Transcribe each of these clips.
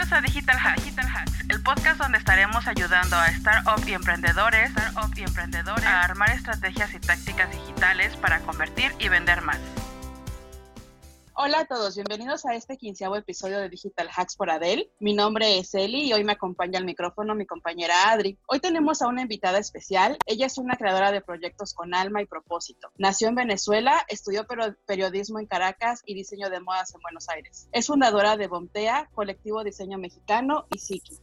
Bienvenidos a Digital Hacks, el podcast donde estaremos ayudando a startup y y emprendedores a armar estrategias y tácticas digitales para convertir y vender más. Hola a todos, bienvenidos a este quinceavo episodio de Digital Hacks por Adel. Mi nombre es Eli y hoy me acompaña al micrófono mi compañera Adri. Hoy tenemos a una invitada especial. Ella es una creadora de proyectos con alma y propósito. Nació en Venezuela, estudió periodismo en Caracas y diseño de modas en Buenos Aires. Es fundadora de Bomtea, colectivo diseño mexicano y Siki.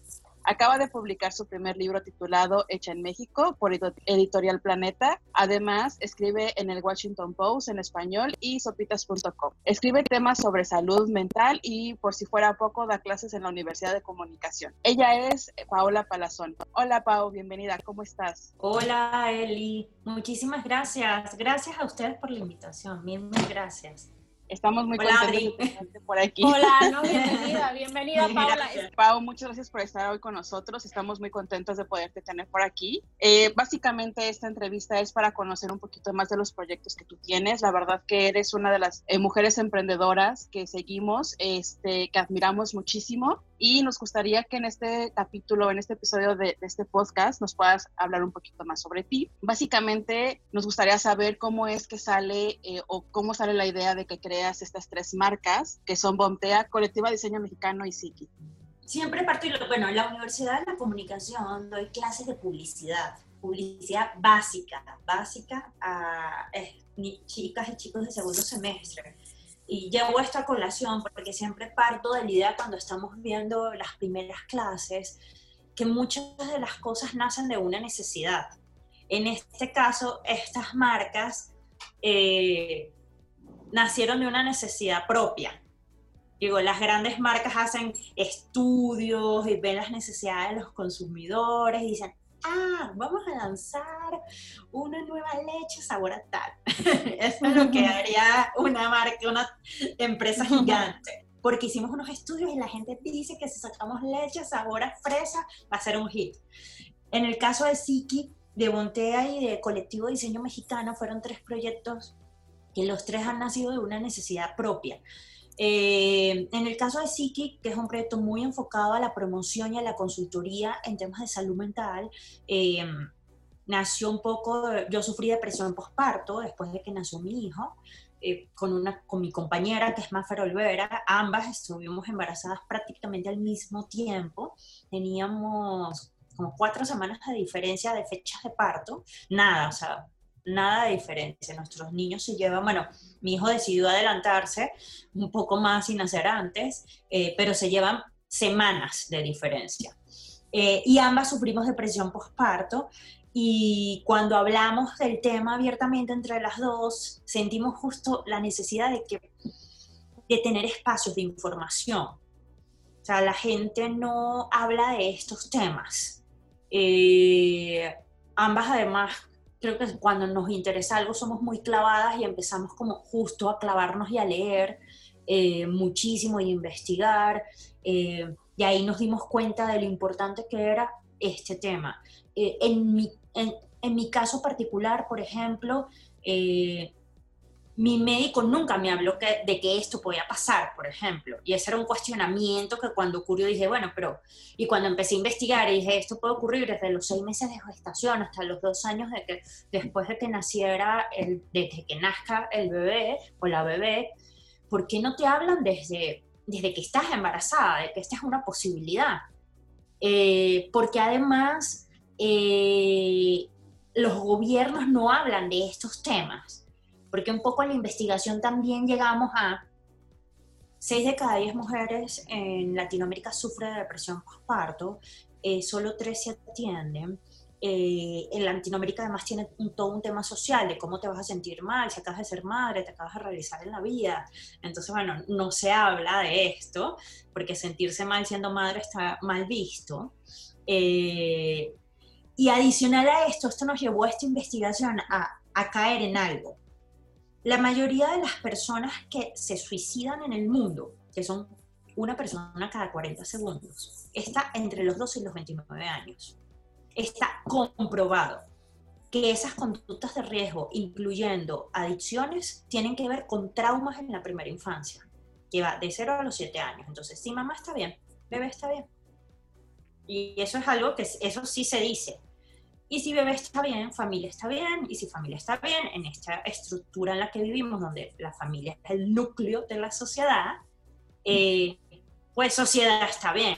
Acaba de publicar su primer libro titulado Hecha en México por Editorial Planeta. Además, escribe en el Washington Post en español y sopitas.com. Escribe temas sobre salud mental y, por si fuera poco, da clases en la Universidad de Comunicación. Ella es Paola Palazón. Hola, Pau, bienvenida. ¿Cómo estás? Hola, Eli. Muchísimas gracias. Gracias a ustedes por la invitación. Mil gracias. Estamos muy contentos de por aquí. Hola, no, bienvenida, bienvenida Paula. Pau, muchas gracias por estar hoy con nosotros. Estamos muy contentos de poderte tener por aquí. Eh, básicamente esta entrevista es para conocer un poquito más de los proyectos que tú tienes. La verdad que eres una de las eh, mujeres emprendedoras que seguimos, este, que admiramos muchísimo y nos gustaría que en este capítulo, en este episodio de, este podcast, nos puedas hablar un poquito más sobre ti. Básicamente, nos gustaría saber cómo es que sale eh, o cómo sale la idea de que creas estas tres marcas, que son Bomtea, Colectiva Diseño Mexicano y Siki. Siempre parto, bueno, en la Universidad de la Comunicación doy clases de publicidad, publicidad básica, básica a eh, chicas y chicos de segundo semestre y llevo esta colación porque siempre parto de la idea cuando estamos viendo las primeras clases que muchas de las cosas nacen de una necesidad. En este caso, estas marcas eh, nacieron de una necesidad propia. Digo, las grandes marcas hacen estudios y ven las necesidades de los consumidores y dicen, ah, vamos a lanzar una nueva leche sabor a tal. Eso es lo que haría una marca, una empresa gigante. Porque hicimos unos estudios y la gente dice que si sacamos leche sabor a fresa va a ser un hit. En el caso de Siki, de Bontea y de Colectivo Diseño Mexicano fueron tres proyectos que los tres han nacido de una necesidad propia. Eh, en el caso de Psiqui, que es un proyecto muy enfocado a la promoción y a la consultoría en temas de salud mental, eh, nació un poco, yo sufrí depresión postparto después de que nació mi hijo, eh, con, una, con mi compañera que es Mafer Olvera, ambas estuvimos embarazadas prácticamente al mismo tiempo, teníamos como cuatro semanas de diferencia de fechas de parto, nada, o sea, nada de diferencia. Nuestros niños se llevan, bueno, mi hijo decidió adelantarse un poco más y nacer antes, eh, pero se llevan semanas de diferencia. Eh, y ambas sufrimos depresión postparto y cuando hablamos del tema abiertamente entre las dos, sentimos justo la necesidad de, que, de tener espacios de información. O sea, la gente no habla de estos temas. Eh, ambas además creo que cuando nos interesa algo somos muy clavadas y empezamos como justo a clavarnos y a leer eh, muchísimo y investigar. Eh, y ahí nos dimos cuenta de lo importante que era este tema. Eh, en, mi, en, en, mi, caso particular, por ejemplo, mi médico nunca me habló de que esto podía pasar, por ejemplo. Y ese era un cuestionamiento que cuando ocurrió dije, bueno, pero... Y cuando empecé a investigar dije, esto puede ocurrir desde los seis meses de gestación hasta los dos años de que, después de que naciera, el, desde que nazca el bebé o la bebé, ¿por qué no te hablan desde, desde que estás embarazada, de que esta es una posibilidad? Eh, porque además eh, los gobiernos no hablan de estos temas porque un poco en la investigación también llegamos a 6 de cada 10 mujeres en Latinoamérica sufren de depresión postparto, eh, solo 3 se atienden. Eh, en Latinoamérica además tiene todo un tema social de cómo te vas a sentir mal, si acabas de ser madre, te acabas de realizar en la vida. Entonces, bueno, no se habla de esto, porque sentirse mal siendo madre está mal visto. Eh, y adicional a esto, esto nos llevó a esta investigación a, a caer en algo. La mayoría de las personas que se suicidan en el mundo, que son una persona cada 40 segundos, está entre los 12 y los 29 años. Está comprobado que esas conductas de riesgo, incluyendo adicciones, tienen que ver con traumas en la primera infancia, que va de 0 a los 7 años. Entonces, sí, mamá está bien, bebé está bien. Y eso es algo que eso sí se dice. Y si bebé está bien, familia está bien. Y si familia está bien, en esta estructura en la que vivimos, donde la familia es el núcleo de la sociedad, eh, pues sociedad está bien.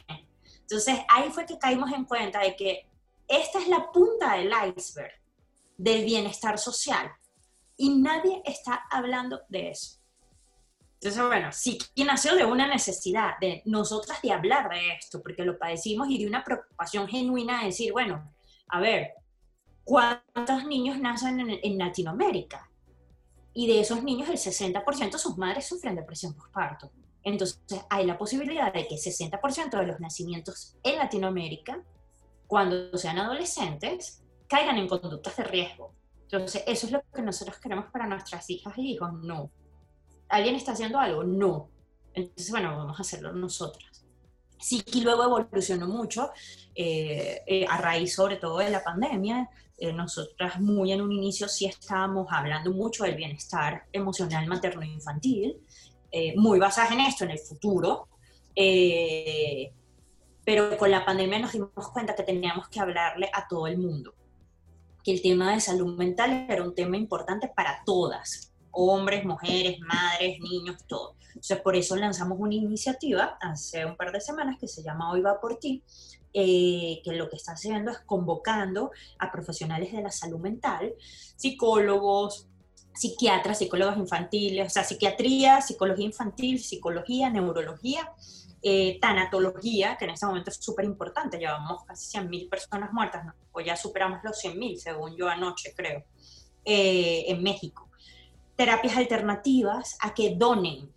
Entonces ahí fue que caímos en cuenta de que esta es la punta del iceberg del bienestar social. Y nadie está hablando de eso. Entonces, bueno, sí que nació de una necesidad de nosotras de hablar de esto, porque lo padecimos y de una preocupación genuina de decir, bueno, a ver, ¿cuántos niños nacen en, Latinoamérica? Y de esos niños, el 60% sus madres sufren depresión postparto. Entonces, hay la posibilidad de que 60% de los nacimientos en Latinoamérica, cuando sean adolescentes, caigan en conductas de riesgo. Entonces, eso es lo que nosotros queremos para nuestras hijas y hijos. No, ¿Alguien está haciendo algo? No. Entonces, bueno, vamos a hacerlo nosotras. Sí que luego evolucionó mucho eh, eh, a raíz sobre todo de la pandemia. Eh, nosotras muy en un inicio sí estábamos hablando mucho del bienestar emocional materno-infantil, muy basadas en esto, en el futuro. pero con la pandemia nos dimos cuenta que teníamos que hablarle a todo el mundo, que el tema de salud mental era un tema importante para todas, hombres, mujeres, madres, niños, todo. Entonces, por eso lanzamos una iniciativa hace un par de semanas que se llama Hoy va por ti, eh, que lo que está haciendo es convocando a profesionales de la salud mental, psicólogos, psiquiatras, psicólogos infantiles, o sea, psiquiatría, psicología infantil, psicología, neurología, eh, tanatología, que en este momento es súper importante, llevamos casi 100.000 personas muertas, o ya superamos los 100.000, según yo anoche creo, eh, en México terapias alternativas a que donen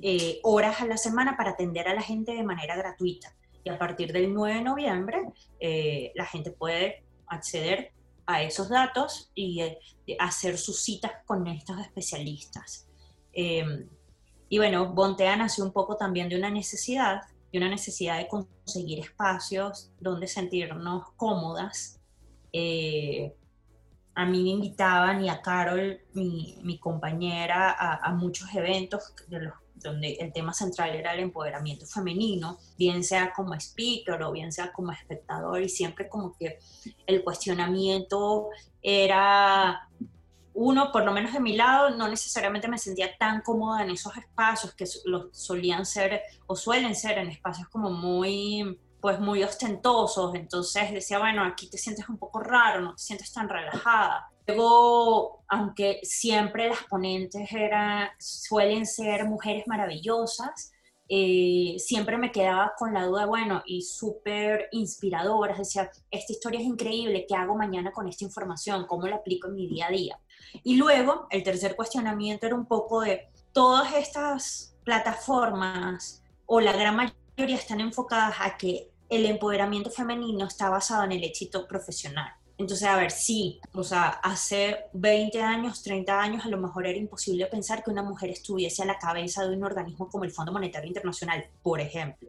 eh, horas a la semana para atender a la gente de manera gratuita. Y a partir del 9 de noviembre, eh, la gente puede acceder a esos datos y eh, hacer sus citas con estos especialistas. Em, y bueno, Bontea nació un poco también de una necesidad, de una necesidad de conseguir espacios donde sentirnos cómodas, a mí me invitaban y a Carol, mi, mi compañera, a, a, muchos eventos de los, donde el tema central era el empoderamiento femenino, bien sea como speaker o bien sea como espectador, y siempre como que el cuestionamiento era, uno, por lo menos de mi lado, no necesariamente me sentía tan cómoda en esos espacios que solían ser o suelen ser en espacios como muy pues muy ostentosos, entonces decía, bueno, aquí te sientes un poco raro, no te sientes tan relajada. Luego, aunque siempre las ponentes eran, suelen ser mujeres maravillosas, eh, siempre me quedaba con la duda, bueno, y súper inspiradoras, decía, esta historia es increíble, ¿qué hago mañana con esta información? ¿Cómo la aplico en mi día a día? Y luego, el tercer cuestionamiento era un poco de todas estas plataformas, o la gran mayoría están enfocadas a que el empoderamiento femenino está basado en el éxito profesional. Entonces, a ver, sí, o sea, hace 20 años, 30 años, a lo mejor era imposible pensar que una mujer estuviese a la cabeza de un organismo como el Fondo Monetario Internacional, por ejemplo.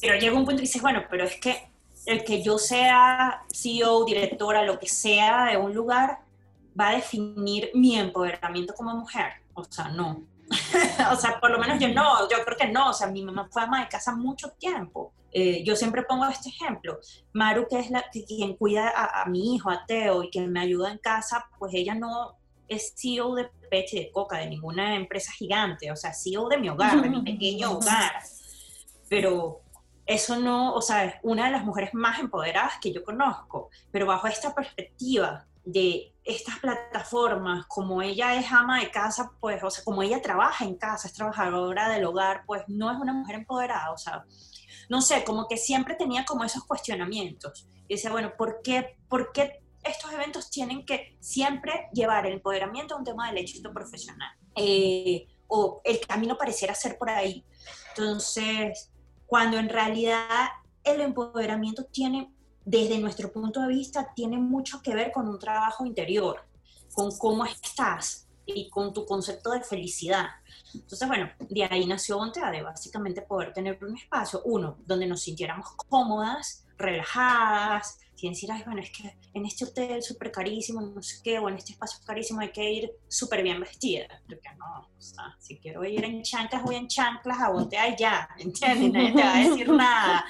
Pero llega un punto y dices, bueno, pero es que el que yo sea CEO, directora, lo que sea de un lugar, va a definir mi empoderamiento como mujer. O sea, no. o sea, por lo menos yo no, yo creo que no. O sea, mi mamá fue ama de casa mucho tiempo. Eh, yo siempre pongo este ejemplo. Maru, que es la, quien cuida a, mi hijo, a Teo, y quien me ayuda en casa, pues ella no es CEO de Peche y de Coca, de ninguna empresa gigante, o sea, CEO de mi hogar, de mi pequeño hogar. Pero eso no, o sea, es una de las mujeres más empoderadas que yo conozco, pero bajo esta perspectiva de estas plataformas, como ella es ama de casa, pues, o sea, como ella trabaja en casa, es trabajadora del hogar, pues no es una mujer empoderada, o sea, no sé, como que siempre tenía como esos cuestionamientos. Y decía, bueno, ¿por qué, ¿por qué estos eventos tienen que siempre llevar el empoderamiento a un tema del éxito profesional? Eh, o el camino pareciera ser por ahí. Entonces, cuando en realidad el empoderamiento tiene, desde nuestro punto de vista, tiene mucho que ver con un trabajo interior, con cómo estás y con tu concepto de felicidad. Entonces, bueno, de ahí nació Bontea, de básicamente poder tener un espacio, uno, donde nos sintiéramos cómodas, relajadas, sin decir, ay, bueno, es que en este hotel súper carísimo, no sé qué, o en este espacio carísimo hay que ir súper bien vestida. Porque no, o sea, si quiero ir en chanclas, voy en chanclas a Bontea y ya, ¿entiendes? Nadie te va a decir nada.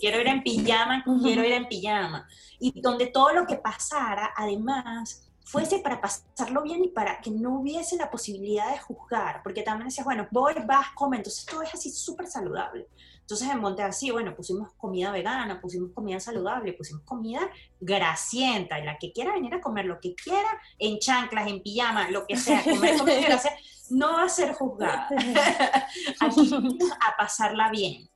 quiero ir en pijama, quiero ir en pijama. Y donde todo lo que pasara, además, fuese para pasarlo bien y para que no hubiese la posibilidad de juzgar, porque también decías, bueno, voy, vas, come, entonces todo es así súper saludable. Entonces en Monte así, bueno, pusimos comida vegana, pusimos comida saludable, pusimos comida grasienta, y la que quiera venir a comer lo que quiera, en chanclas, en pijama, lo que sea, comer comida grasienta, no va a ser juzgada. Aquí a pasarla bien.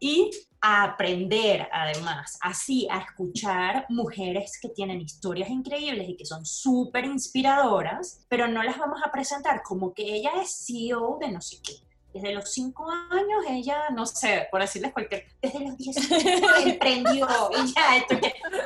y a aprender además, así a escuchar mujeres que tienen historias increíbles y que son súper inspiradoras, pero no las vamos a presentar como que ella es CEO de no sé qué. Desde los cinco años ella, no sé, por decirles cualquier, desde los 10 años emprendió ya, esto,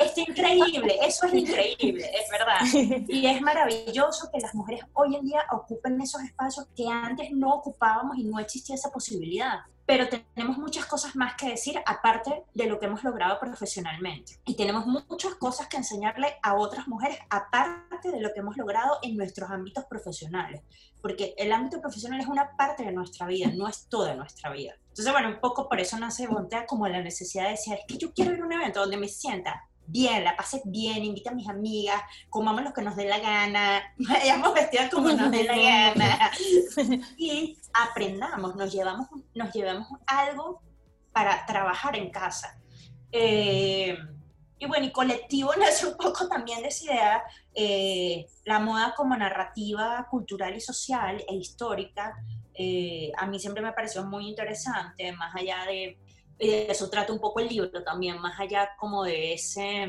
es increíble, eso es increíble, es verdad. Y es maravilloso que las mujeres hoy en día ocupen esos espacios que antes no ocupábamos y no existía esa posibilidad pero tenemos muchas cosas más que decir aparte de lo que hemos logrado profesionalmente. Y tenemos muchas cosas que enseñarle a otras mujeres aparte de lo que hemos logrado en nuestros ámbitos profesionales, porque el ámbito profesional es una parte de nuestra vida, no es toda nuestra vida. Entonces, bueno, un poco por eso nace Bontea como la necesidad de decir, es que yo quiero ir a un evento donde me sienta bien, la pase bien, invita a mis amigas, comamos lo que nos dé la gana, vayamos vestidas como nos dé la gana y aprendamos, nos llevamos, nos llevamos algo para trabajar en casa. Eh, y bueno, y colectivo nace un poco también de esa idea, eh, la moda como narrativa cultural y social e histórica, eh, a mí siempre me pareció muy interesante, más allá de de eso trata un poco el libro también, más allá como de ese,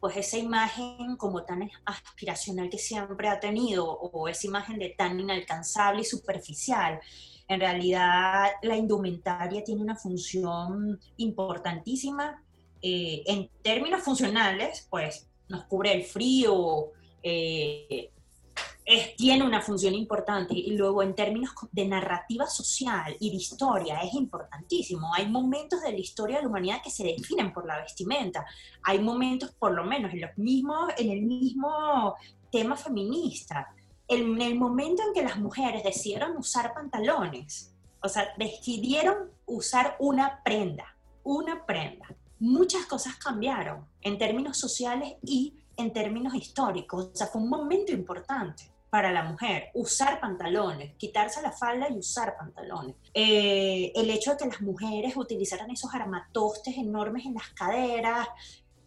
pues esa imagen como tan aspiracional que siempre ha tenido, o esa imagen de tan inalcanzable y superficial. En realidad la indumentaria tiene una función importantísima. Eh, en términos funcionales, pues nos cubre el frío, eh, tiene una función importante y luego en términos de narrativa social y de historia es importantísimo. Hay momentos de la historia de la humanidad que se definen por la vestimenta. Hay momentos, por lo menos, en, los mismos, en el mismo tema feminista. En el momento en que las mujeres decidieron usar pantalones, o sea, decidieron usar una prenda, una prenda. Muchas cosas cambiaron en términos sociales y en términos históricos. O sea, fue un momento importante para la mujer, usar pantalones, quitarse la falda y usar pantalones. Eh, el hecho de que las mujeres utilizaran esos armatostes enormes en las caderas,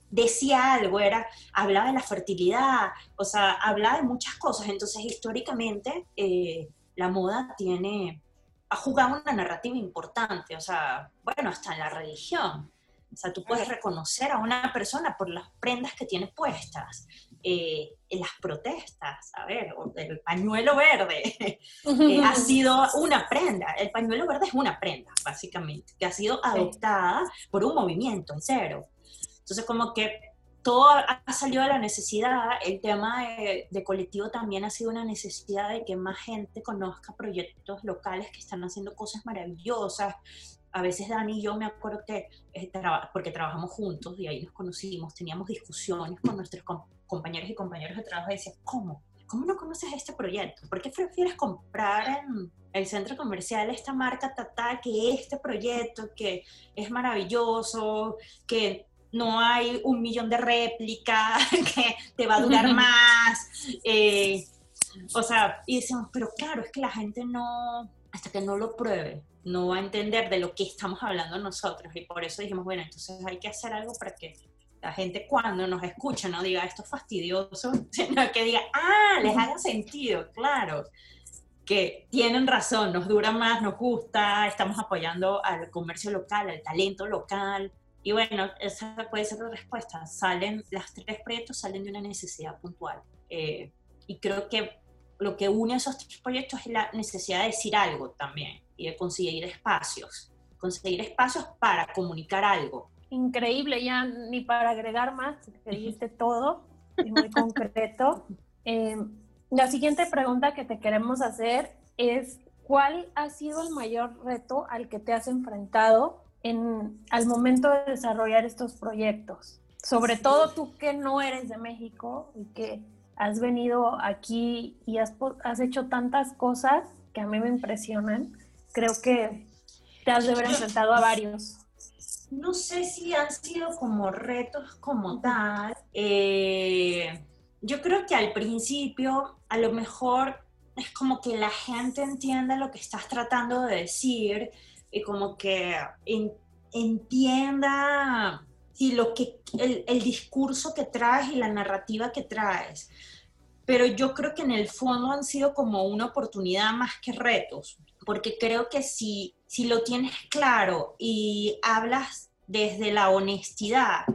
decía algo, era, hablaba de la fertilidad, o sea, hablaba de muchas cosas. Entonces, históricamente, eh, la moda tiene, ha jugado una narrativa importante, o sea, bueno, hasta en la religión. O sea, tú puedes reconocer a una persona por las prendas que tiene puestas. Eh, en las protestas, a ver, el pañuelo verde eh, ha sido una prenda, el pañuelo verde es una prenda, básicamente, que ha sido adoptada por un movimiento entero. Entonces, como que todo ha salido de la necesidad, el tema de, de, colectivo también ha sido una necesidad de que más gente conozca proyectos locales que están haciendo cosas maravillosas, a veces Dani y yo me acuerdo que, eh, porque trabajamos juntos y ahí nos conocimos, teníamos discusiones con nuestros compañeros y compañeros de trabajo y decía, ¿cómo? ¿Cómo no conoces este proyecto? ¿Por qué prefieres comprar en el centro comercial esta marca Tata que este proyecto que es maravilloso, que no hay un millón de réplicas, que te va a durar más? Eh, o sea, y decimos, pero claro, es que la gente no, hasta que no lo pruebe, no va a entender de lo que estamos hablando nosotros. Y por eso dijimos, bueno, entonces hay que hacer algo para que la gente cuando nos escucha no diga esto es fastidioso, sino que diga, ah, les haga sentido, claro, que tienen razón, nos dura más, nos gusta, estamos apoyando al comercio local, al talento local. Y bueno, esa puede ser la respuesta. Salen, las tres proyectos salen de una necesidad puntual. Eh, y creo que lo que une a esos tres proyectos es la necesidad de decir algo también y de conseguir espacios, conseguir espacios para comunicar algo. Increíble, ya ni para agregar más, que dijiste todo, y muy concreto. Eh, la siguiente pregunta que te queremos hacer es, ¿cuál ha sido el mayor reto al que te has enfrentado en, al momento de desarrollar estos proyectos? Sobre todo tú que no eres de México y que has venido aquí y has, has hecho tantas cosas que a mí me impresionan. Creo que te has de haber enfrentado a varios. no sé si han sido como retos como tal. Eh, yo creo que al principio a lo mejor es como que la gente entienda lo que estás tratando de decir y como que entienda si lo que, el, el discurso que traes y la narrativa que traes. Pero yo creo que en el fondo han sido como una oportunidad más que retos, porque creo que si, si lo tienes claro y hablas desde la honestidad,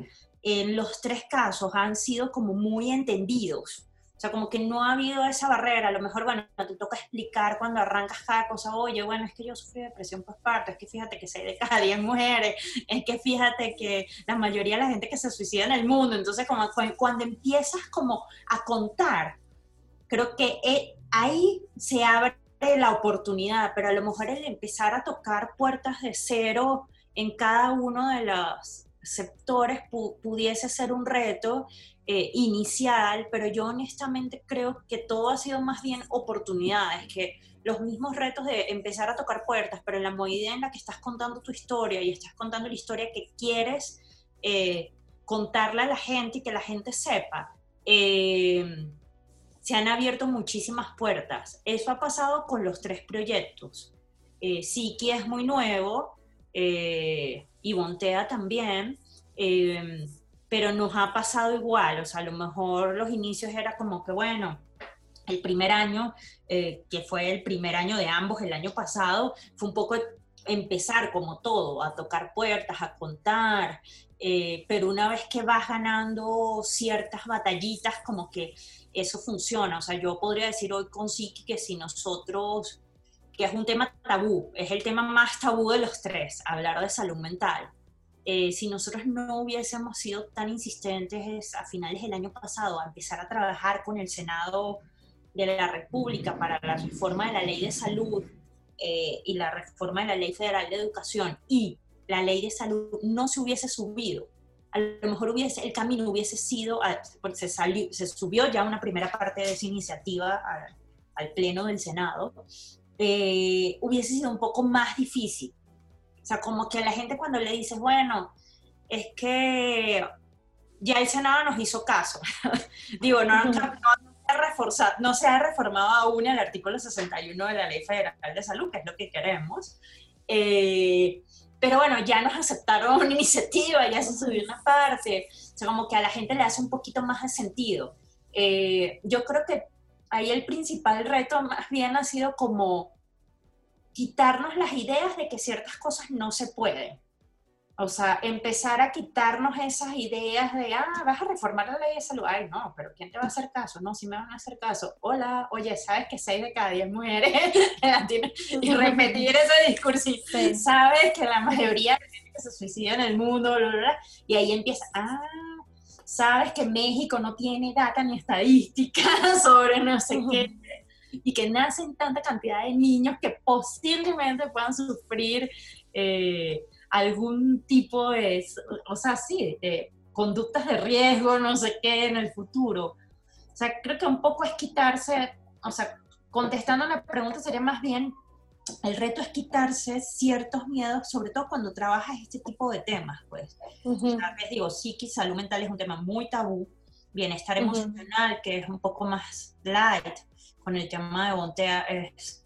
en los tres casos han sido como muy entendidos. Sea, como que no ha habido esa barrera. A lo mejor, bueno, te toca explicar cuando arrancas cada cosa, oye, bueno, es que yo sufrí depresión postparto, es que fíjate que 6 de cada 10 mujeres, es que fíjate que la mayoría de la gente que se suicida en el mundo. Entonces, como cuando empiezas como a contar, creo que eh, ahí se abre la oportunidad, pero a lo mejor el empezar a tocar puertas de cero en cada uno de los sectores pudiese ser un reto eh, inicial, pero yo honestamente creo que todo ha sido más bien oportunidades, que los mismos retos de empezar a tocar puertas, pero en la medida en la que estás contando tu historia y estás contando la historia que quieres eh, contarle a la gente y que la gente sepa, eh, se han abierto muchísimas puertas. Eso ha pasado con los tres proyectos. Eh, Siki es muy nuevo, eh, y Bontea también, em, pero nos ha pasado igual, o sea, a lo mejor los inicios era como que, bueno, el primer año, eh, que fue el primer año de ambos el año pasado, fue un poco empezar como todo, a tocar puertas, a contar, eh, pero una vez que vas ganando ciertas batallitas, como que eso funciona. O sea, yo podría decir hoy con Siki que si nosotros que es un tema tabú, es el tema más tabú de los tres, hablar de salud mental. Eh, si nosotros no hubiésemos sido tan insistentes a finales del año pasado a empezar a trabajar con el Senado de la República para la reforma de la ley de salud eh, y la reforma de la ley federal de educación y la ley de salud no se hubiese subido, a lo mejor hubiese, el camino hubiese sido, se, salió, se subió ya una primera parte de esa iniciativa al Pleno del Senado, eh, hubiese sido un poco más difícil. O sea, como que a la gente cuando le dices, bueno, es que ya el Senado nos hizo caso. Digo, no, no, se ha reforzado, no se ha reformado aún el artículo 61 de la Ley Federal de Salud, que es lo que queremos. Eh, pero bueno, ya nos aceptaron una iniciativa, ya se subió una parte. O sea, como que a la gente le hace un poquito más de sentido. Eh, yo creo que ahí el principal reto más bien ha sido como quitarnos las ideas de que ciertas cosas no se pueden. O sea, empezar a quitarnos esas ideas de, ah, vas a reformar la ley de salud. Ay, no, pero ¿quién te va a hacer caso? No, si me van a hacer caso. Hola, oye, ¿sabes que seis de cada diez mujeres y repetir ese discurso? ¿Sabes que la mayoría de gente que se suicida en el mundo? y ahí empieza, ah, sabes que México no tiene data ni estadística sobre no sé qué, y que nacen tanta cantidad de niños que posiblemente puedan sufrir eh, algún tipo de, o sea, sí, conductas de riesgo, no sé qué, en el futuro. O sea, creo que un poco es quitarse, o sea, contestando la pregunta sería más bien el reto es quitarse ciertos miedos, sobre todo cuando trabajas este tipo de temas, pues. digo, psiqui, salud mental es un tema muy tabú, bienestar emocional, que es un poco más light, con el tema de Bontea, es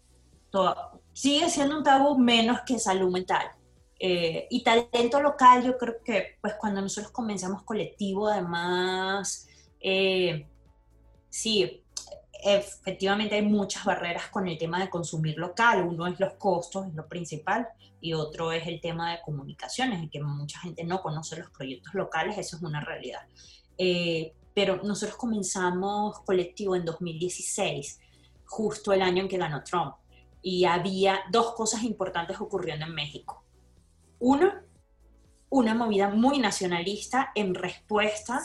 todo, sigue siendo un tabú menos que salud mental. Eh, y talento local, yo creo que pues cuando nosotros comenzamos colectivo, además, eh, sí, efectivamente hay muchas barreras con el tema de consumir local. Uno es los costos, es lo principal, y otro es el tema de comunicaciones, en que mucha gente no conoce los proyectos locales, eso es una realidad. Eh, pero nosotros comenzamos colectivo en 2016, justo el año en que ganó Trump, y había dos cosas importantes ocurriendo en México. Uno, una movida muy nacionalista en respuesta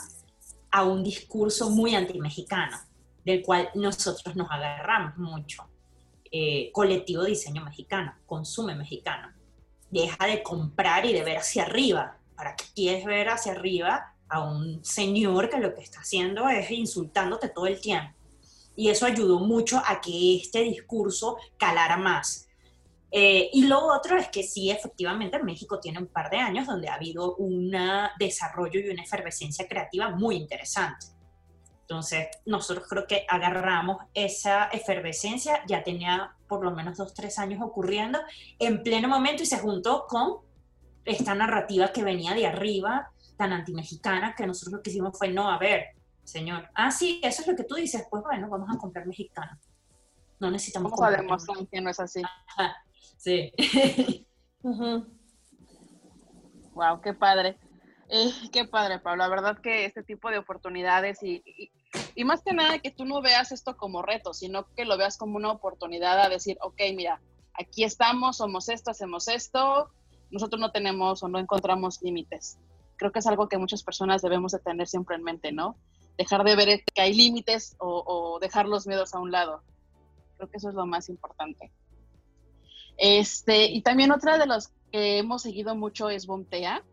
a un discurso muy antimexicano del cual nosotros nos agarramos mucho. Eh, colectivo diseño mexicano, consume mexicano. Deja de comprar y de ver hacia arriba. ¿Para qué quieres ver hacia arriba a un señor que lo que está haciendo es insultándote todo el tiempo? Y eso ayudó mucho a que este discurso calara más. Eh, y lo otro es que sí, efectivamente, México tiene un par de años donde ha habido un desarrollo y una efervescencia creativa muy interesante. Entonces, nosotros creo que agarramos esa efervescencia, ya tenía por lo menos dos, tres años ocurriendo en pleno momento y se juntó con esta narrativa que venía de arriba, tan antimexicana, que nosotros lo que hicimos fue, no, a ver, señor, ah, sí, eso es lo que tú dices, pues bueno, vamos a comprar mexicano. No necesitamos... Vamos a demostrar que no es así. sí. Wow, qué padre. Eh, qué padre, Pablo. La verdad que este tipo de oportunidades y, y, más que nada que tú no veas esto como reto, sino que lo veas como una oportunidad a decir, ok, mira, aquí estamos, somos esto, hacemos esto, nosotros no tenemos o no encontramos límites. Creo que es algo que muchas personas debemos de tener siempre en mente, ¿no? Dejar de ver que hay límites o, dejar los miedos a un lado. Creo que eso es lo más importante. Este, y también otra de los que hemos seguido mucho es Bontea.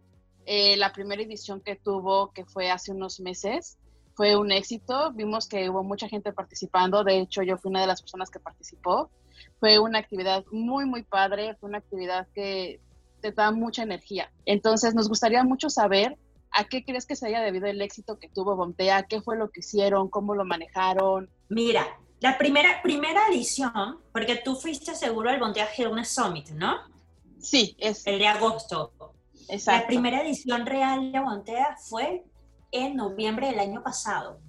Eh, la primera edición que tuvo, que fue hace unos meses, fue un éxito. Vimos que hubo mucha gente participando. De hecho, yo fui una de las personas que participó. Fue una actividad muy, muy padre. Fue una actividad que te da mucha energía. Entonces, nos gustaría mucho saber a qué crees que se haya debido el éxito que tuvo Bontea, qué fue lo que hicieron, cómo lo manejaron. Mira, la primera, primera edición, porque tú fuiste seguro al Bontea Illness Summit, ¿no? Sí, es. El de agosto. Exacto. La primera edición real de Bontea fue en noviembre del año pasado,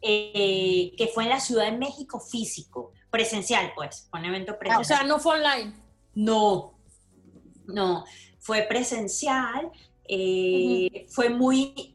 eh, que fue en la Ciudad de México físico, presencial, pues, fue un evento presencial. o sea, no fue online. No, no, fue presencial, eh, fue muy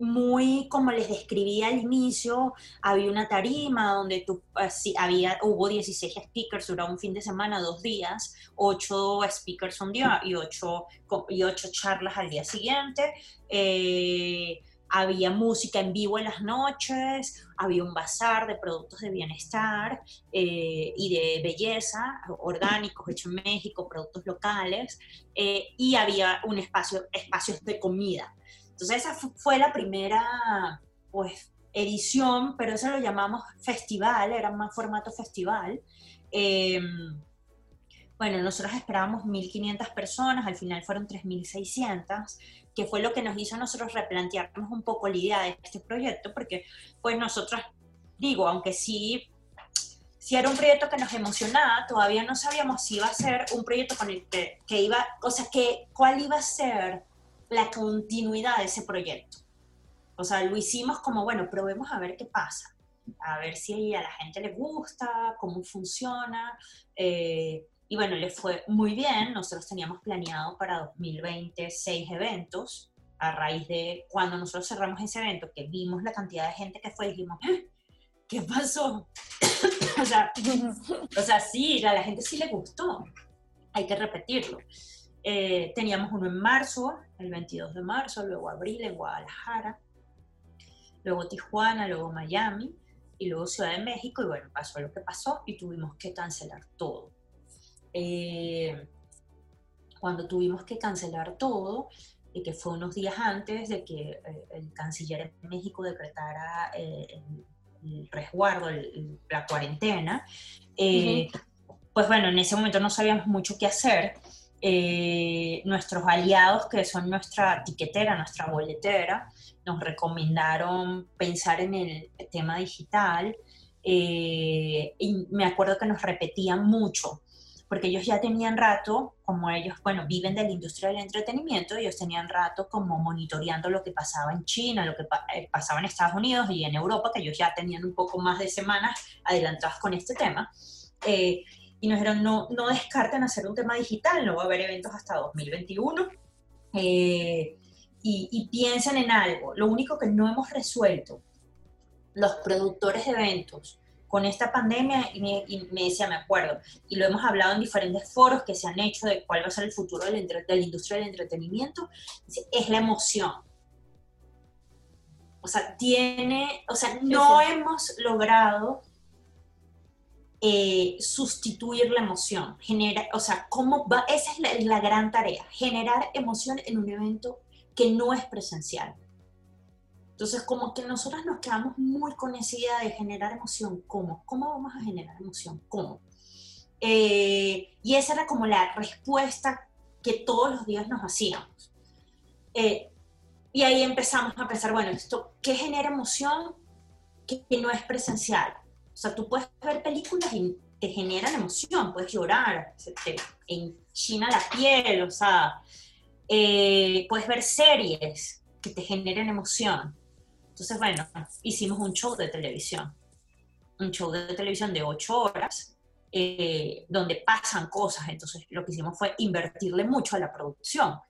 muy como les describí al inicio, había una tarima donde tú, así, había, hubo 16 speakers, durante un fin de semana, dos días, 8 speakers un día y 8, y ocho charlas al día siguiente. Eh, había música en vivo en las noches, había un bazar de productos de bienestar eh, y de belleza, orgánicos, hechos en México, productos locales, eh, y había un espacio, espacios de comida entonces esa fue la primera, pues, edición, pero eso lo llamamos festival, era más formato festival. Em, bueno, nosotros esperábamos 1.500 personas, al final fueron 3.600, que fue lo que nos hizo nosotros replantearnos un poco la idea de este proyecto, porque pues nosotros, digo, aunque sí, sí era un proyecto que nos emocionaba, todavía no sabíamos si iba a ser un proyecto con el que, que iba, o sea, que, cuál iba a ser la continuidad de ese proyecto. O sea, lo hicimos como, bueno, probemos a ver qué pasa, a ver si a la gente le gusta, cómo funciona. Eh, y bueno, le fue muy bien. Nosotros teníamos planeado para 2020 seis eventos. A raíz de cuando nosotros cerramos ese evento, que vimos la cantidad de gente que fue, dijimos, ¿Eh? ¿qué pasó? o, sea, o sea, sí, a la gente sí le gustó. Hay que repetirlo. Eh, teníamos uno en marzo, el 22 de marzo, luego abril en Guadalajara, luego Tijuana, luego Miami y luego Ciudad de México y bueno, pasó lo que pasó y tuvimos que cancelar todo. Eh, cuando tuvimos que cancelar todo, y que fue unos días antes de que eh, el canciller de México decretara el, resguardo, la cuarentena, pues bueno, en ese momento no sabíamos mucho qué hacer. Eh, nuestros aliados, que son nuestra tiquetera, nuestra boletera, nos recomendaron pensar en el tema digital eh, y me acuerdo que nos repetían mucho, porque ellos ya tenían rato, como ellos, bueno, viven de la industria del entretenimiento, ellos tenían rato como monitoreando lo que pasaba en China, lo que eh, pasaba en Estados Unidos y en Europa, que ellos ya tenían un poco más de semanas adelantadas con este tema. Eh, y nos dijeron, no, no descarten hacer un tema digital, no va a haber eventos hasta 2021. Eh, y, y, piensen en algo, lo único que no hemos resuelto, los productores de eventos, con esta pandemia, y me, decía, me acuerdo, y lo hemos hablado en diferentes foros que se han hecho de cuál va a ser el futuro de la, industria del entretenimiento, es la emoción. O sea, tiene, o sea, no hemos logrado eh, sustituir la emoción, genera, o sea, cómo va, esa es la, gran tarea, generar emoción en un evento que no es presencial. Entonces, como que nosotras nos quedamos muy con esa idea de generar emoción. ¿Cómo? ¿Cómo vamos a generar emoción? ¿Cómo? Eh, y esa era como la respuesta que todos los días nos hacíamos. Eh, y ahí empezamos a pensar, bueno, esto, ¿qué genera emoción que, no es presencial? O sea, tú puedes ver películas y te generan emoción, puedes llorar, se te enchina la piel, o sea, eh, puedes ver series que te generen emoción. Entonces, bueno, hicimos un show de televisión, un show de televisión de ocho horas, eh, donde pasan cosas. Entonces, lo que hicimos fue invertirle mucho a la producción.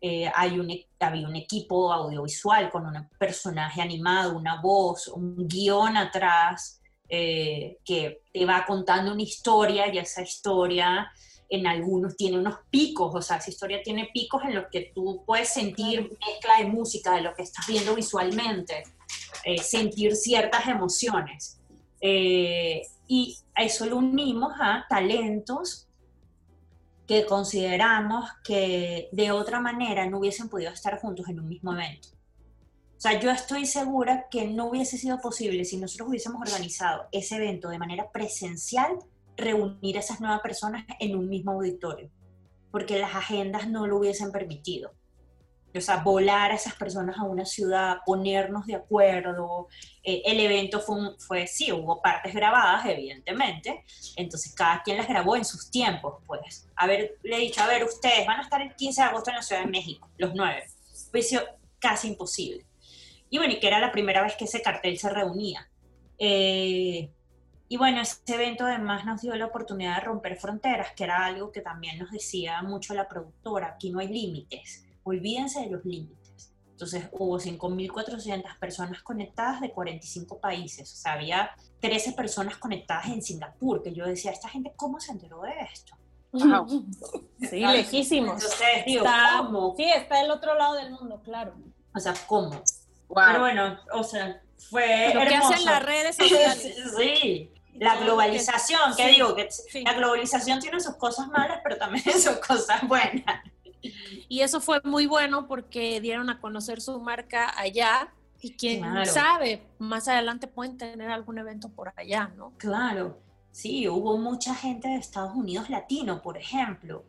Eh, hay un, e, había un equipo audiovisual con un personaje animado, una voz, un guion atrás eh, que te va contando una historia y esa historia en algunos tiene unos picos, o sea, esa historia tiene picos en los que tú puedes sentir mezcla de música, de lo que estás viendo visualmente, eh, sentir ciertas emociones. y eso lo unimos a talentos que consideramos que de otra manera no hubiesen podido estar juntos en un mismo evento. O sea, yo estoy segura que no hubiese sido posible si nosotros hubiésemos organizado ese evento de manera presencial, reunir a esas nuevas personas en un mismo auditorio, porque las agendas no lo hubiesen permitido o sea, volar a esas personas a una ciudad, ponernos de acuerdo. Eh, el evento fue, fue, sí, hubo partes grabadas, evidentemente, entonces cada quien las grabó en sus tiempos, pues. A ver, le he dicho, a ver, ustedes van a estar el 15 de agosto en la Ciudad de México, los nueve. Fue casi imposible. Y bueno, y que era la primera vez que ese cartel se reunía. Eh, y bueno, ese evento además nos dio la oportunidad de romper fronteras, que era algo que también nos decía mucho la productora, aquí no hay límites olvídense de los límites. Entonces hubo 5.400 personas conectadas de 45 países, o sea, había 13 personas conectadas en Singapur, que yo decía, ¿esta gente cómo se enteró de esto? Sí, lejísimos. Entonces digo, ¿cómo? Sí, está del otro lado del mundo, claro. O sea, ¿cómo? Pero bueno, o sea, fue Lo que hacen las redes sociales. sí, la globalización, que digo, que la globalización tiene sus cosas malas, pero también sus cosas buenas. Y eso fue muy bueno porque dieron a conocer su marca allá y quién sabe, más adelante pueden tener algún evento por allá, ¿no? Claro, sí, hubo mucha gente de Estados Unidos latino, por ejemplo.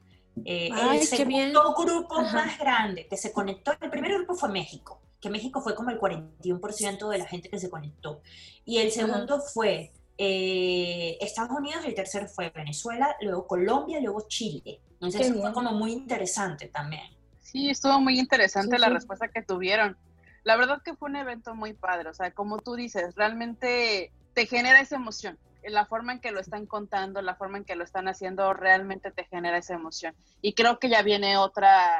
Eh, el segundo grupo más grande que se conectó, el primer grupo fue México, que México fue como el 41% de la gente que se conectó. Y el segundo fue eh, Estados Unidos, el tercero fue Venezuela, luego Colombia, luego Chile. Entonces fue como muy interesante también. Sí, estuvo muy interesante la respuesta que tuvieron. La verdad que fue un evento muy padre, o sea, como tú dices, realmente te genera esa emoción. La forma en que lo están contando, la forma en que lo están haciendo, realmente te genera esa emoción. Y creo que ya viene otra,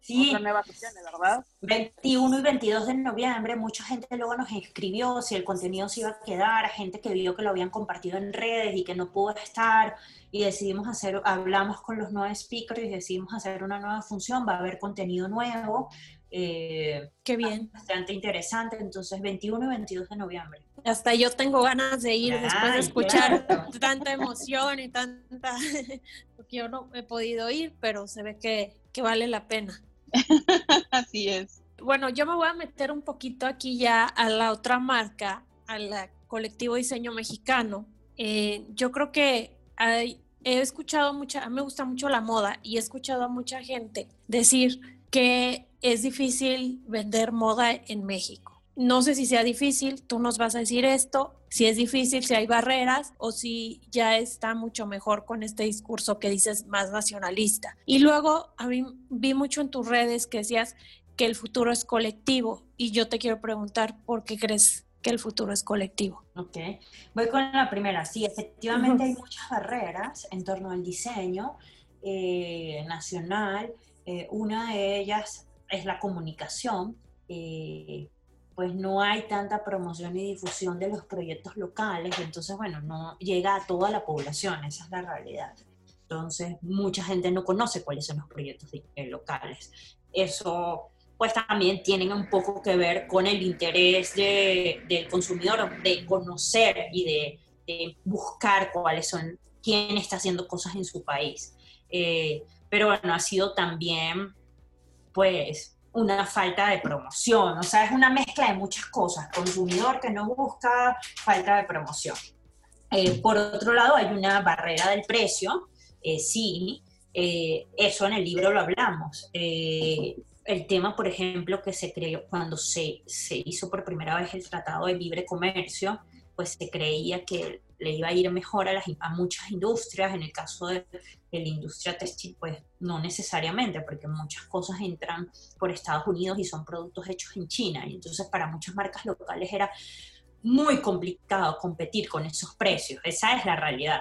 Sí. nuevas opciones, ¿verdad? 21 y 22 de noviembre, mucha gente luego nos escribió si el contenido se iba a quedar, gente que vio que lo habían compartido en redes y que no pudo estar, y decidimos hacer, hablamos con los nuevos speakers y decidimos hacer una nueva función, va a haber contenido nuevo. Eh, Qué bien. Bastante interesante, entonces 21 y 22 de noviembre. Hasta yo tengo ganas de ir después de escuchar tanta emoción y tanta, porque yo no he podido ir, pero se ve que, que vale la pena. Así es. Bueno, yo me voy a meter un poquito aquí ya a la otra marca, al colectivo diseño mexicano. Eh, yo creo que he escuchado mucha, me gusta mucho la moda y he escuchado a mucha gente decir que es difícil vender moda en México. No sé si sea difícil, tú nos vas a decir esto, si es difícil, si hay barreras o si ya está mucho mejor con este discurso que dices más nacionalista. Y luego a mí vi mucho en tus redes que decías que el futuro es colectivo y yo te quiero preguntar por qué crees que el futuro es colectivo. Ok, voy con la primera. Sí, efectivamente hay muchas barreras en torno al diseño eh, nacional. Eh, una de ellas es la comunicación. Eh, pues no hay tanta promoción y difusión de los proyectos locales, entonces, bueno, no llega a toda la población, esa es la realidad. Entonces, mucha gente no conoce cuáles son los proyectos locales. Eso pues también tienen un poco que ver con el interés del consumidor de conocer y de, buscar cuáles son, quién está haciendo cosas en su país. Eh, pero bueno, ha sido también, pues, una falta de promoción, o sea, es una mezcla de muchas cosas, consumidor que no busca, falta de promoción. Eh, por otro lado, hay una barrera del precio, eh, sí, eh, eso en el libro lo hablamos. el tema, por ejemplo, que se creó cuando se, se hizo por primera vez el Tratado de Libre Comercio, pues se creía que le iba a ir mejor a, las, muchas industrias, en el caso de, la industria textil, pues no necesariamente, porque muchas cosas entran por Estados Unidos y son productos hechos en China, y entonces para muchas marcas locales era muy complicado competir con esos precios, esa es la realidad.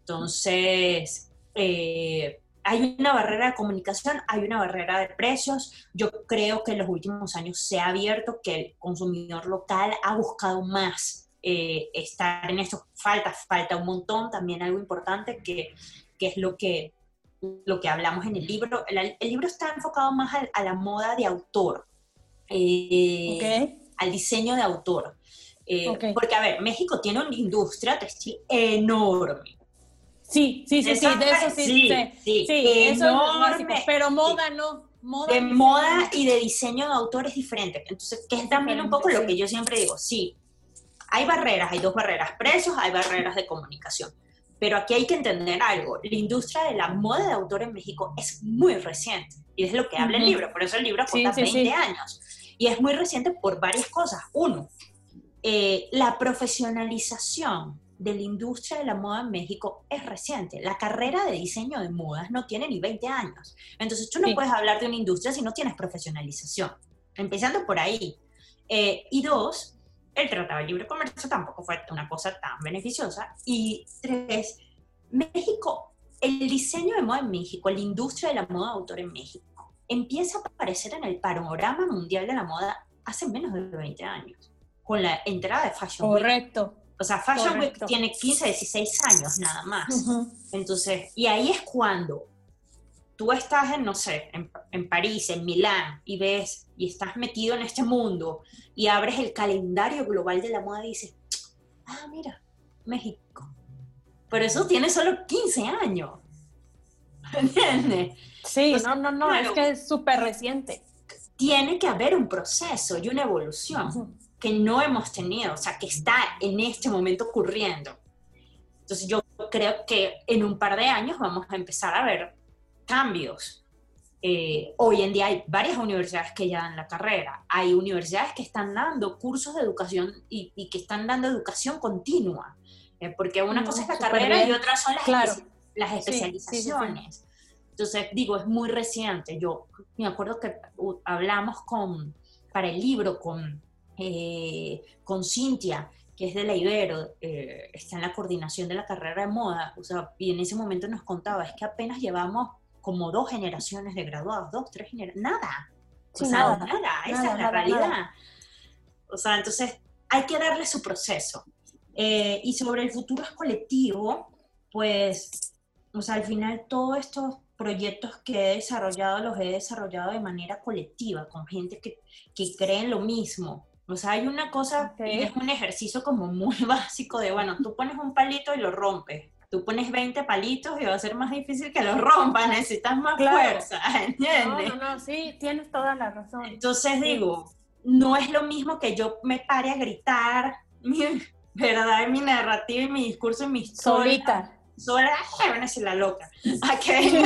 Entonces, eh, hay una barrera de comunicación, hay una barrera de precios. Yo creo que en los últimos años se ha abierto que el consumidor local ha buscado más eh, estar en esto. Falta, falta un montón. También algo importante que, que es lo que, lo que hablamos en el libro. El, libro está enfocado más a, la moda de autor, eh, al diseño de autor. Eh, porque, a ver, México tiene una industria textil enorme. Sí, sí, sí, sí, de eso sí, sí, sí, sí eso es básico, pero moda no. Moda de moda y de diseño de autor es diferente. Entonces, que es también un poco lo que yo siempre digo, sí, hay barreras, hay dos barreras, precios, hay barreras de comunicación. Pero aquí hay que entender algo, la industria de la moda de autor en México es muy reciente y es lo que habla el libro, por eso el libro cuenta 20 años. Y es muy reciente por varias cosas. Uno, eh, la profesionalización de la industria de la moda en México es reciente. La carrera de diseño de modas no tiene ni 20 años. Entonces tú no puedes hablar de una industria si no tienes profesionalización. Empezando por ahí. Eh, y dos, el Tratado de Libre Comercio tampoco fue una cosa tan beneficiosa. Y tres, México, el diseño de moda en México, la industria de la moda de autor en México, empieza a aparecer en el panorama mundial de la moda hace menos de 20 años con la entrada de Fashion Week. Correcto. O sea, Fashion Week tiene 15, 16 años nada más. Entonces, y ahí es cuando tú estás en, no sé, en, en, París, en Milán, y ves, y estás metido en este mundo, y abres el calendario global de la moda y dices, ah, mira, México. Pero eso tiene solo 15 años. ¿Entiendes? Sí, no, no, no, es que es súper reciente. Tiene que haber un proceso y una evolución que no hemos tenido, o sea, que está en este momento ocurriendo. Entonces yo creo que en un par de años vamos a empezar a ver cambios. Eh, hoy en día hay varias universidades que ya dan la carrera, hay universidades que están dando cursos de educación y, que están dando educación continua, eh, porque una mm, cosa es la carrera y otra son las, las especializaciones. Entonces, digo, es muy reciente. Yo me acuerdo que hablamos con, para el libro con eh, con Cintia, que es de la Ibero, eh, está en la coordinación de la carrera de moda, o sea, y en ese momento nos contaba, es que apenas llevamos como dos generaciones de graduados, dos, tres generaciones, nada. O sea, nada, esa es la realidad. O sea, entonces hay que darle su proceso. Eh, y sobre el futuro es colectivo, pues, o sea, al final todos estos proyectos que he desarrollado los he desarrollado de manera colectiva, con gente que, que cree en lo mismo, o sea, hay una cosa, que es un ejercicio como muy básico de, bueno, tú pones un palito y lo rompes. Tú pones 20 palitos y va a ser más difícil que lo rompas, necesitas más fuerza, ¿entiendes? No, no, no, sí, tienes toda la razón. Entonces digo, no es lo mismo que yo me pare a gritar mi verdad, mi narrativa y mi discurso y mi historia. Solita. Sola, van a ser la loca. ¿A qué?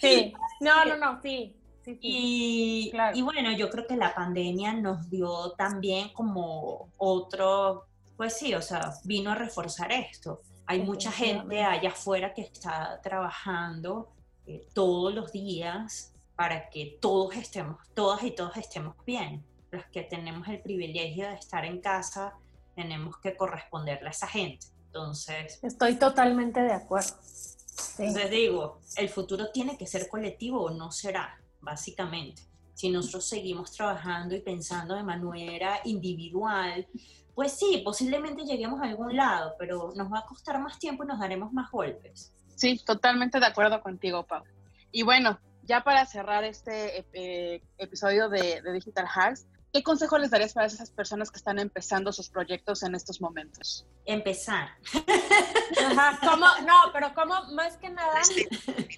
sí, no, no, no, sí y, y, bueno, yo creo que la pandemia nos dio también como otro, pues sí, o sea, vino a reforzar esto. Hay mucha gente allá afuera que está trabajando eh, todos los días para que todos estemos, todas y todos estemos bien. Los que tenemos el privilegio de estar en casa, tenemos que corresponderle a esa gente. Entonces... Estoy totalmente de acuerdo. Entonces digo, el futuro tiene que ser colectivo o no será básicamente. Si nosotros seguimos trabajando y pensando de manera individual, pues sí, posiblemente lleguemos a algún lado, pero nos va a costar más tiempo y nos daremos más golpes. Sí, totalmente de acuerdo contigo, Pau. Y bueno, ya para cerrar este episodio de, Digital Hacks, ¿Qué consejo les darías para esas personas que están empezando sus proyectos en estos momentos? Empezar. Ajá, ¿cómo? No, pero ¿cómo, más que nada,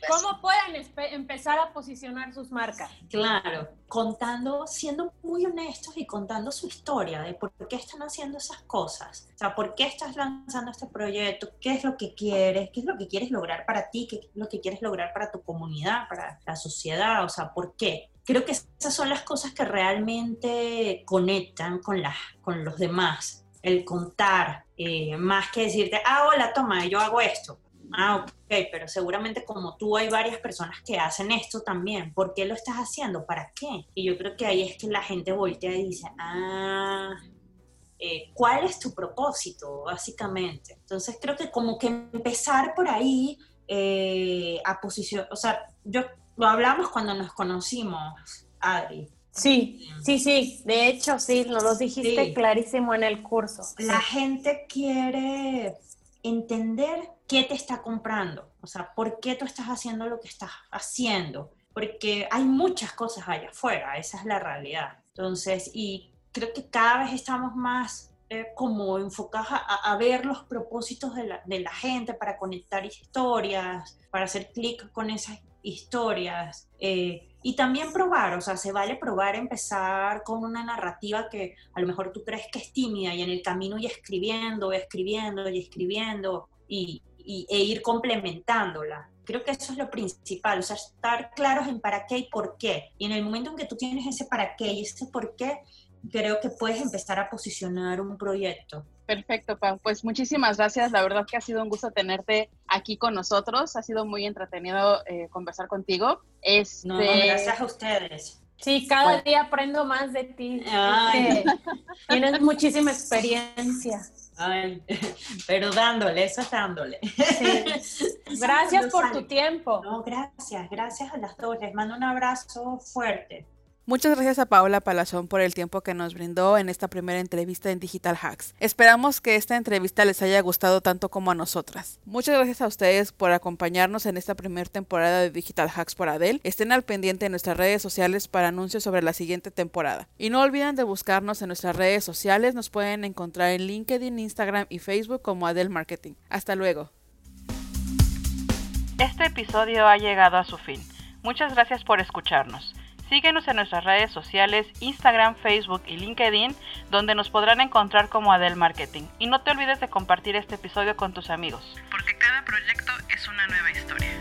cómo pueden empezar a posicionar sus marcas? Claro, contando, siendo muy honestos y contando su historia de por qué están haciendo esas cosas. O sea, por qué estás lanzando este proyecto, qué es lo que quieres, qué es lo que quieres lograr para ti, qué es lo que quieres lograr para tu comunidad, para la sociedad, o sea, por qué creo que esas son las cosas que realmente conectan con, las, con los demás. El contar, eh, más que decirte, ah, hola, toma, yo hago esto. Ah, ok, pero seguramente como tú hay varias personas que hacen esto también. ¿Por qué lo estás haciendo? ¿Para qué? Y yo creo que ahí es que la gente voltea y dice, ah, eh, ¿cuál es tu propósito? Básicamente. Entonces creo que como que empezar por ahí eh, a posicionar, o sea, yo lo hablamos cuando nos conocimos, Adri. Sí, sí, sí. De hecho, sí, lo dijiste clarísimo en el curso. La gente quiere entender qué te está comprando, o sea, por qué tú estás haciendo lo que estás haciendo, porque hay muchas cosas allá afuera, esa es la realidad. Entonces, y creo que cada vez estamos más eh, como enfocados a, a, ver los propósitos de la, de la gente para conectar historias, para hacer clic con esas historias eh, y también probar, o sea, se vale probar, empezar con una narrativa que a lo mejor tú crees que es tímida y en el camino y escribiendo, escribiendo y escribiendo y, e ir complementándola. Creo que eso es lo principal, o sea, estar claros en para qué y por qué. Y en el momento en que tú tienes ese para qué y ese por qué, creo que puedes empezar a posicionar un proyecto. Perfecto, Pau. Pues muchísimas gracias. La verdad que ha sido un gusto tenerte aquí con nosotros. Ha sido muy entretenido eh, conversar contigo. Este... No, gracias a ustedes. Sí, cada día aprendo más de ti. Tienes muchísima experiencia. Ay, pero dándole, eso es dándole. Gracias por tu tiempo. No, gracias, gracias a las dos. Les mando un abrazo fuerte. Muchas gracias a Paola Palazón por el tiempo que nos brindó en esta primera entrevista en Digital Hacks. Esperamos que esta entrevista les haya gustado tanto como a nosotras. Muchas gracias a ustedes por acompañarnos en esta primera temporada de Digital Hacks por Adel. Estén al pendiente en nuestras redes sociales para anuncios sobre la siguiente temporada. Y no olviden de buscarnos en nuestras redes sociales. Nos pueden encontrar en LinkedIn, Instagram y Facebook como Adel Marketing. Hasta luego. Este episodio ha llegado a su fin. Muchas gracias por escucharnos. Síguenos en nuestras redes sociales, Instagram, Facebook y LinkedIn, donde nos podrán encontrar como Adel Marketing. Y no te olvides de compartir este episodio con tus amigos, porque cada proyecto es una nueva historia.